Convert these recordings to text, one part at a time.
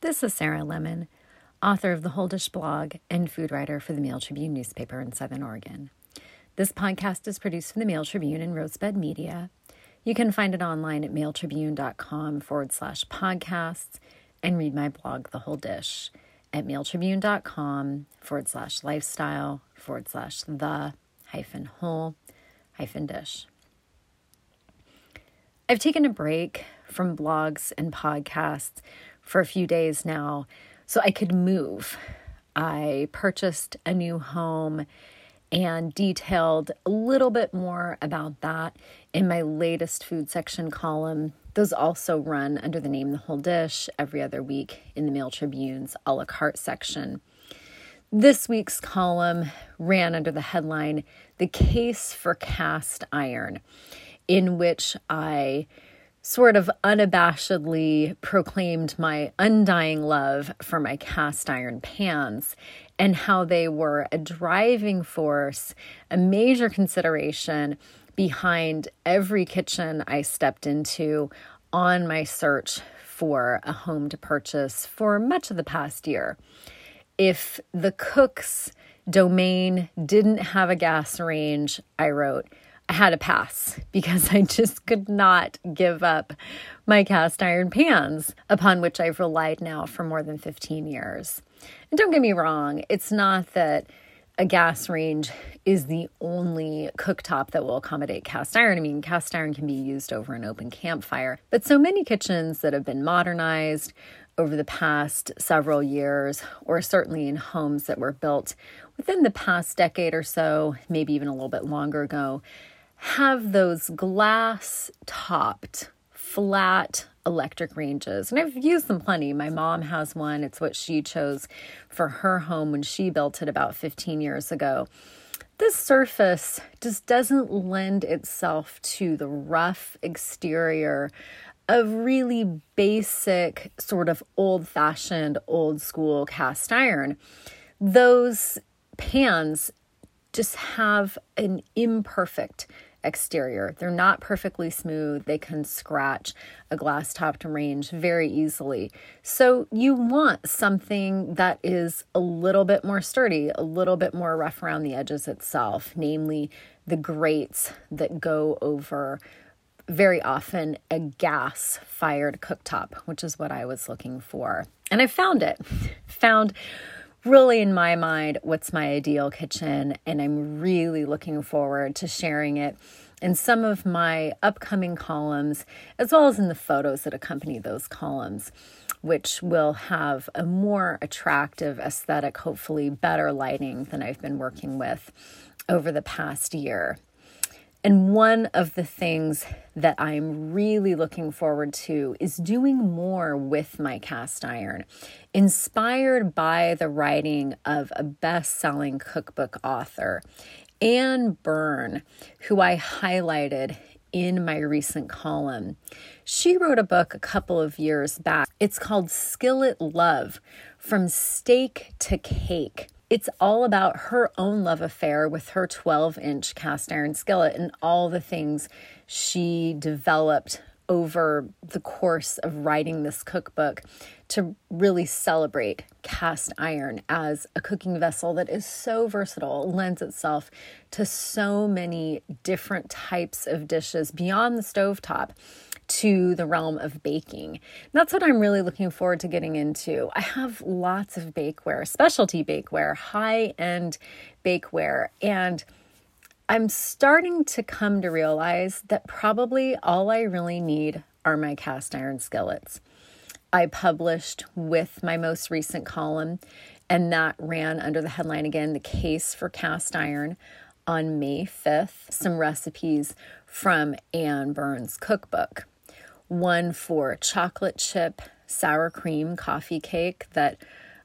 This is Sarah Lemon, author of the Whole Dish blog and food writer for the Mail Tribune newspaper in Southern Oregon. This podcast is produced for the Mail Tribune and Rosebud Media. You can find it online at mailtribune.com forward slash podcasts and read my blog, The Whole Dish, at mailtribune.com forward slash lifestyle forward slash the hyphen whole hyphen dish. I've taken a break from blogs and podcasts for a few days now so I could move. I purchased a new home and detailed a little bit more about that in my latest food section column. Those also run under the name The Whole Dish every other week in the Mail Tribune's a la carte section. This week's column ran under the headline The Case for Cast Iron, in which I sort of unabashedly proclaimed my undying love for my cast iron pans and how they were a driving force, a major consideration behind every kitchen I stepped into on my search for a home to purchase for much of the past year. If the cook's domain didn't have a gas range, I wrote, Had to pass because I just could not give up my cast iron pans upon which I've relied now for more than 15 years. And don't get me wrong, it's not that a gas range is the only cooktop that will accommodate cast iron. I mean, cast iron can be used over an open campfire, but so many kitchens that have been modernized over the past several years, or certainly in homes that were built within the past decade or so, maybe even a little bit longer ago, have those glass topped, flat electric ranges. And I've used them plenty. My mom has one, it's what she chose for her home when she built it about 15 years ago. This surface just doesn't lend itself to the rough exterior of really basic, sort of old fashioned, old school cast iron. Those pans just have an imperfect exterior. They're not perfectly smooth. They can scratch a glass topped range very easily. So, you want something that is a little bit more sturdy, a little bit more rough around the edges itself, namely the grates that go over very often a gas fired cooktop, which is what I was looking for. And I found it. Found really, in my mind, what's my ideal kitchen. And I'm really looking forward to sharing it in some of my upcoming columns, as well as in the photos that accompany those columns, which will have a more attractive aesthetic, hopefully, better lighting than I've been working with over the past year. And one of the things that I'm really looking forward to is doing more with my cast iron, inspired by the writing of a best selling cookbook author, Anne Byrn, who I highlighted in my recent column. She wrote a book a couple of years back. It's called Skillet Love From Steak to Cake it's all about her own love affair with her 12 inch cast iron skillet and all the things she developed over the course of writing this cookbook to really celebrate cast iron as a cooking vessel that is so versatile, lends itself to so many different types of dishes beyond the stovetop to the realm of baking. That's what I'm really looking forward to getting into. I have lots of bakeware, specialty bakeware, high end bakeware, and I'm starting to come to realize that probably all I really need are my cast iron skillets. I published with my most recent column, and that ran under the headline again The Case for Cast Iron on May 5th. Some recipes from Anne Byrn's cookbook one for chocolate chip sour cream coffee cake that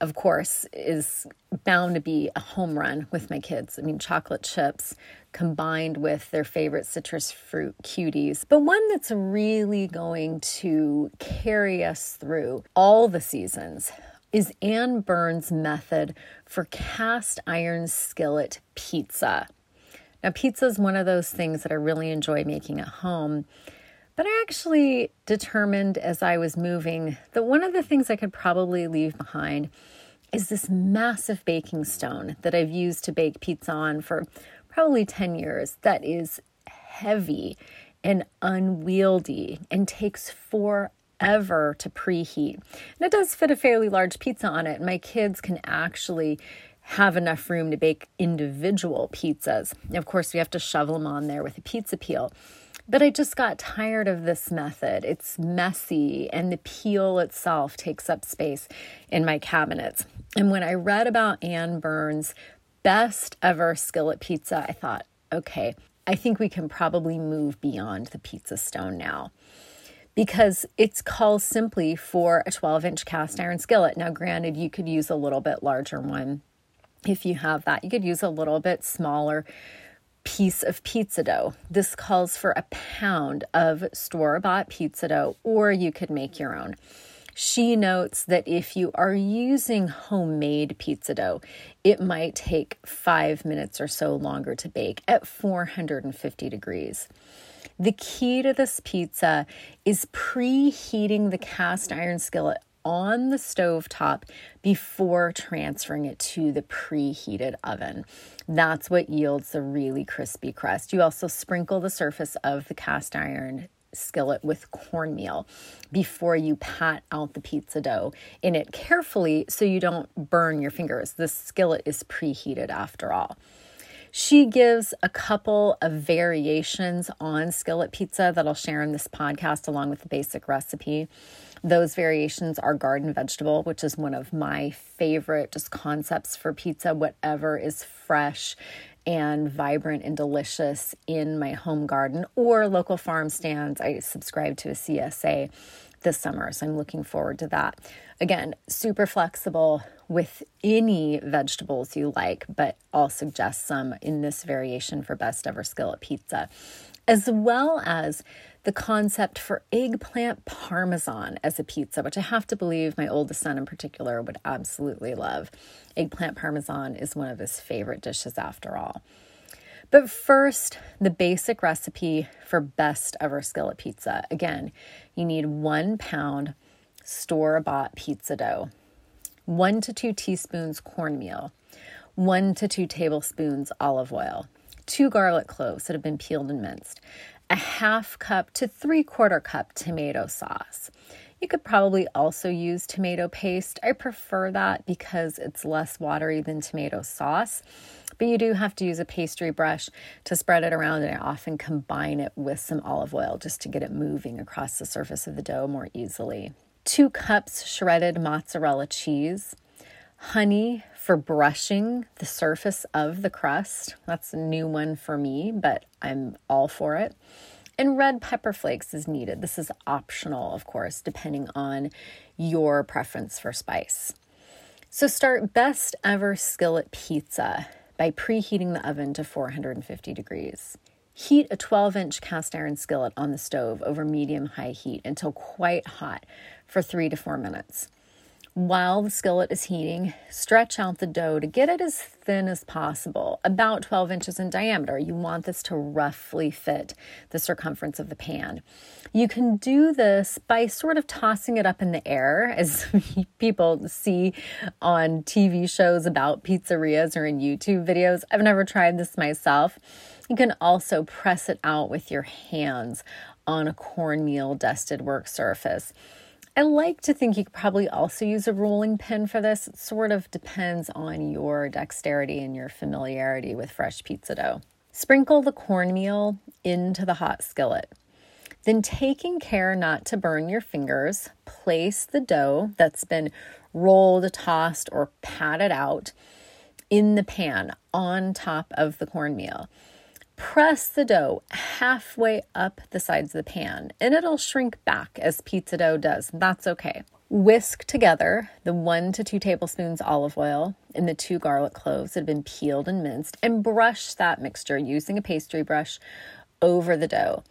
of course is bound to be a home run with my kids. I mean chocolate chips combined with their favorite citrus fruit cuties, but one that's really going to carry us through all the seasons is Anne Byrn's method for cast iron skillet pizza. Now, pizza is one of those things that I really enjoy making at home But I actually determined as I was moving that one of the things I could probably leave behind is this massive baking stone that I've used to bake pizza on for probably 10 years that is heavy and unwieldy and takes forever to preheat. And it does fit a fairly large pizza on it. My kids can actually have enough room to bake individual pizzas. Of course, we have to shovel them on there with a pizza peel. But I just got tired of this method. It's messy and the peel itself takes up space in my cabinets. And when I read about Anne Byrn's best ever skillet pizza, I thought, okay, I think we can probably move beyond the pizza stone now because it's calls simply for a 12 inch cast iron skillet. Now, granted, you could use a little bit larger one if you have that. You could use a little bit smaller piece of pizza dough. This calls for a pound of store bought pizza dough, or you could make your own. She notes that if you are using homemade pizza dough, it might take five minutes or so longer to bake at 450 degrees. The key to this pizza is preheating the cast iron skillet on the stove top before transferring it to the preheated oven. That's what yields the really crispy crust. You also sprinkle the surface of the cast iron skillet with cornmeal before you pat out the pizza dough in it carefully so you don't burn your fingers. The skillet is preheated after all. She gives a couple of variations on skillet pizza that I'll share in this podcast along with the basic recipe. Those variations are garden vegetable, which is one of my favorite just concepts for pizza, whatever is fresh and vibrant and delicious in my home garden or local farm stands. I subscribe to a CSA this summer, so I'm looking forward to that. Again, super flexible with any vegetables you like, but I'll suggest some in this variation for best ever skillet pizza, as well as the concept for eggplant parmesan as a pizza, which I have to believe my oldest son in particular would absolutely love. Eggplant parmesan is one of his favorite dishes after all. But first, the basic recipe for best ever skillet pizza. Again, you need one pound store bought pizza dough, one to two teaspoons cornmeal, one to two tablespoons olive oil, two garlic cloves that have been peeled and minced, a half cup to three quarter cup tomato sauce. You could probably also use tomato paste. I prefer that because it's less watery than tomato sauce. But you do have to use a pastry brush to spread it around, and I often combine it with some olive oil just to get it moving across the surface of the dough more easily. Two cups shredded mozzarella cheese, honey for brushing the surface of the crust. That's a new one for me, but I'm all for it. And red pepper flakes is needed. This is optional, of course, depending on your preference for spice. So, start best ever skillet pizza by preheating the oven to 450 degrees. Heat a 12 inch cast iron skillet on the stove over medium high heat until quite hot for three to four minutes. While the skillet is heating, stretch out the dough to get it as thin as possible, about 12 inches in diameter. You want this to roughly fit the circumference of the pan. You can do this by sort of tossing it up in the air, as people see on TV shows about pizzerias or in YouTube videos. I've never tried this myself. You can also press it out with your hands on a cornmeal dusted work surface. I like to think you could probably also use a rolling pin for this. It sort of depends on your dexterity and your familiarity with fresh pizza dough. Sprinkle the cornmeal into the hot skillet. Then, taking care not to burn your fingers, place the dough that's been rolled, tossed, or patted out in the pan on top of the cornmeal. Press the dough halfway up the sides of the pan and it'll shrink back as pizza dough does. That's okay. Whisk together the one to two tablespoons olive oil and the two garlic cloves that have been peeled and minced and brush that mixture using a pastry brush over the dough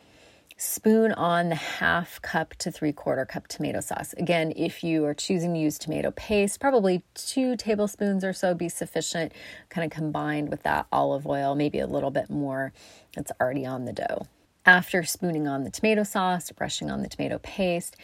spoon on the half cup to three quarter cup tomato sauce. Again, if you are choosing to use tomato paste, probably two tablespoons or so be sufficient, kind of combined with that olive oil, maybe a little bit more that's already on the dough. After spooning on the tomato sauce, brushing on the tomato paste,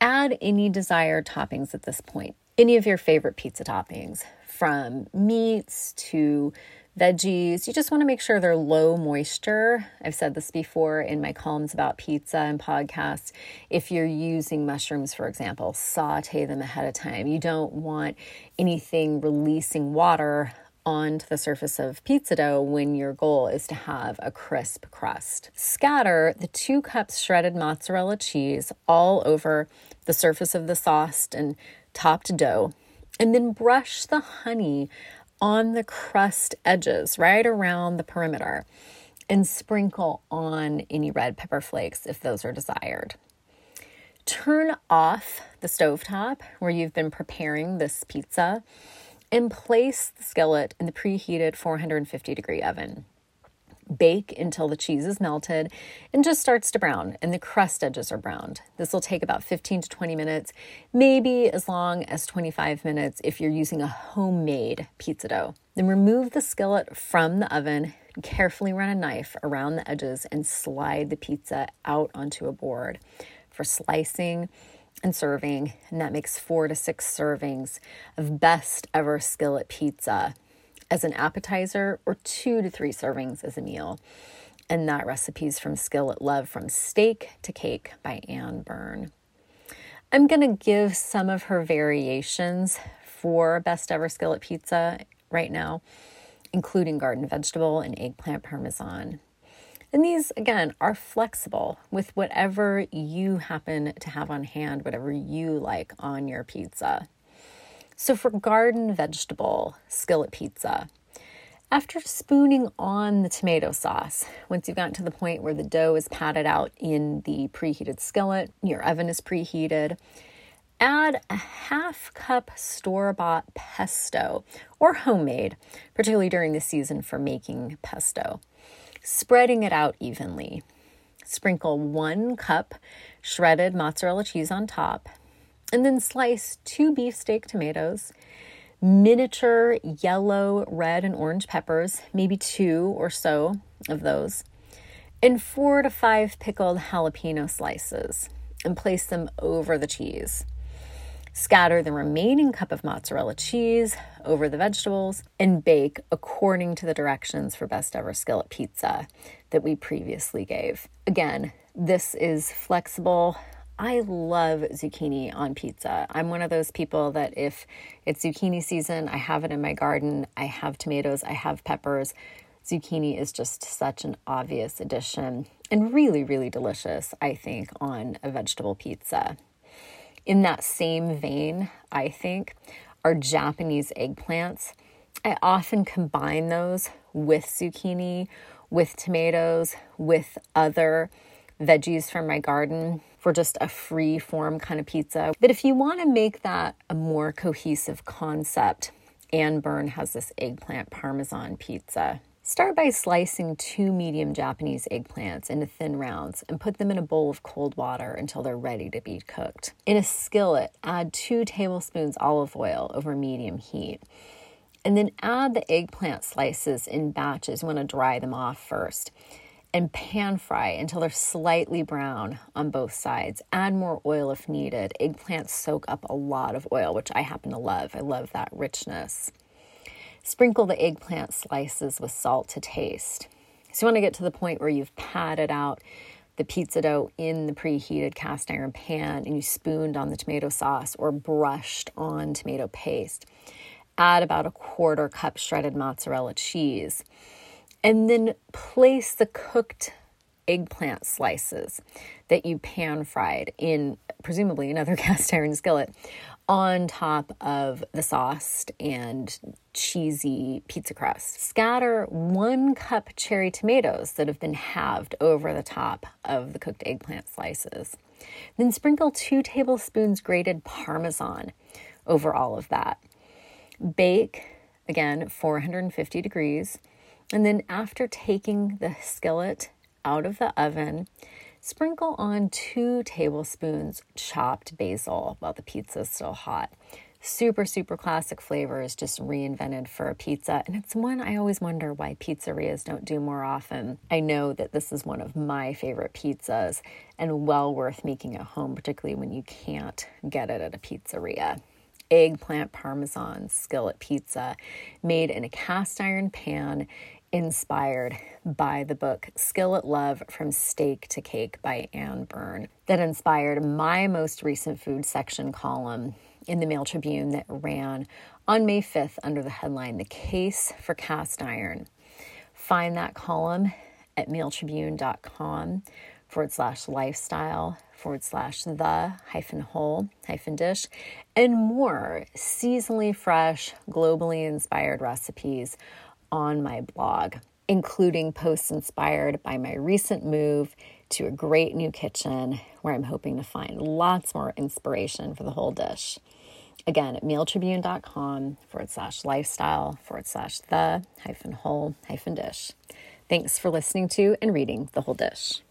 add any desired toppings at this point. Any of your favorite pizza toppings, from meats to veggies. You just want to make sure they're low moisture. I've said this before in my columns about pizza and podcasts. If you're using mushrooms, for example, saute them ahead of time. You don't want anything releasing water onto the surface of pizza dough when your goal is to have a crisp crust. Scatter the two cups shredded mozzarella cheese all over the surface of the sauce and topped dough, and then brush the honey on the crust edges, right around the perimeter, and sprinkle on any red pepper flakes if those are desired. Turn off the stovetop where you've been preparing this pizza and place the skillet in the preheated 450 degree oven. Bake until the cheese is melted and just starts to brown and the crust edges are browned. This will take about 15 to 20 minutes, maybe as long as 25 minutes if you're using a homemade pizza dough. Then remove the skillet from the oven, carefully run a knife around the edges, and slide the pizza out onto a board for slicing and serving. And that makes four to six servings of best ever skillet pizza as an appetizer or two to three servings as a meal. And that recipe is from Skillet Love from Steak to Cake by Anne Byrn. I'm going to give some of her variations for best ever skillet pizza right now, including garden vegetable and eggplant parmesan. And these, again, are flexible with whatever you happen to have on hand, whatever you like on your pizza. So, for garden vegetable skillet pizza, after spooning on the tomato sauce, once you've gotten to the point where the dough is patted out in the preheated skillet, your oven is preheated, add a half cup store bought pesto or homemade, particularly during the season for making pesto, spreading it out evenly. Sprinkle one cup shredded mozzarella cheese on top and then slice two beefsteak tomatoes, miniature yellow, red, and orange peppers, maybe two or so of those, and four to five pickled jalapeno slices, and place them over the cheese. Scatter the remaining cup of mozzarella cheese over the vegetables and bake according to the directions for best ever skillet pizza that we previously gave. Again, this is flexible. I love zucchini on pizza. I'm one of those people that if it's zucchini season, I have it in my garden. I have tomatoes, I have peppers. Zucchini is just such an obvious addition and really, really delicious, I think, on a vegetable pizza. In that same vein, I think, are Japanese eggplants. I often combine those with zucchini, with tomatoes, with other veggies from my garden for just a free form kind of pizza. But if you want to make that a more cohesive concept, Anne Byrn has this eggplant parmesan pizza. Start by slicing two medium Japanese eggplants into thin rounds and put them in a bowl of cold water until they're ready to be cooked. In a skillet, add two tablespoons olive oil over medium heat. And then add the eggplant slices in batches. You want to dry them off first and pan fry until they're slightly brown on both sides. Add more oil if needed. Eggplants soak up a lot of oil, which I happen to love. I love that richness. Sprinkle the eggplant slices with salt to taste. So you want to get to the point where you've patted out the pizza dough in the preheated cast iron pan and you spooned on the tomato sauce or brushed on tomato paste. Add about a quarter cup shredded mozzarella cheese and then place the cooked eggplant slices that you pan fried in presumably another cast iron skillet on top of the sauced and cheesy pizza crust. Scatter one cup cherry tomatoes that have been halved over the top of the cooked eggplant slices. Then sprinkle two tablespoons grated parmesan over all of that. Bake again 450 degrees and then after taking the skillet out of the oven, sprinkle on two tablespoons chopped basil while the pizza is still hot. super, super classic flavors just reinvented for a pizza. And it's one I always wonder why pizzerias don't do more often. I know that this is one of my favorite pizzas and well worth making at home, particularly when you can't get it at a pizzeria eggplant parmesan skillet pizza made in a cast iron pan inspired by the book Skillet Love From Steak to Cake by Anne Byrn, that inspired my most recent food section column in the Mail Tribune that ran on May 5th under the headline The Case for Cast Iron. Find that column at mailtribune.com forward slash lifestyle forward slash the hyphen whole hyphen dish and more seasonally fresh, globally inspired recipes on my blog, including posts inspired by my recent move to a great new kitchen where I'm hoping to find lots more inspiration for the whole dish. Again, at mailtribune.com forward slash lifestyle forward slash the hyphen whole hyphen dish. Thanks for listening to and reading The Whole Dish.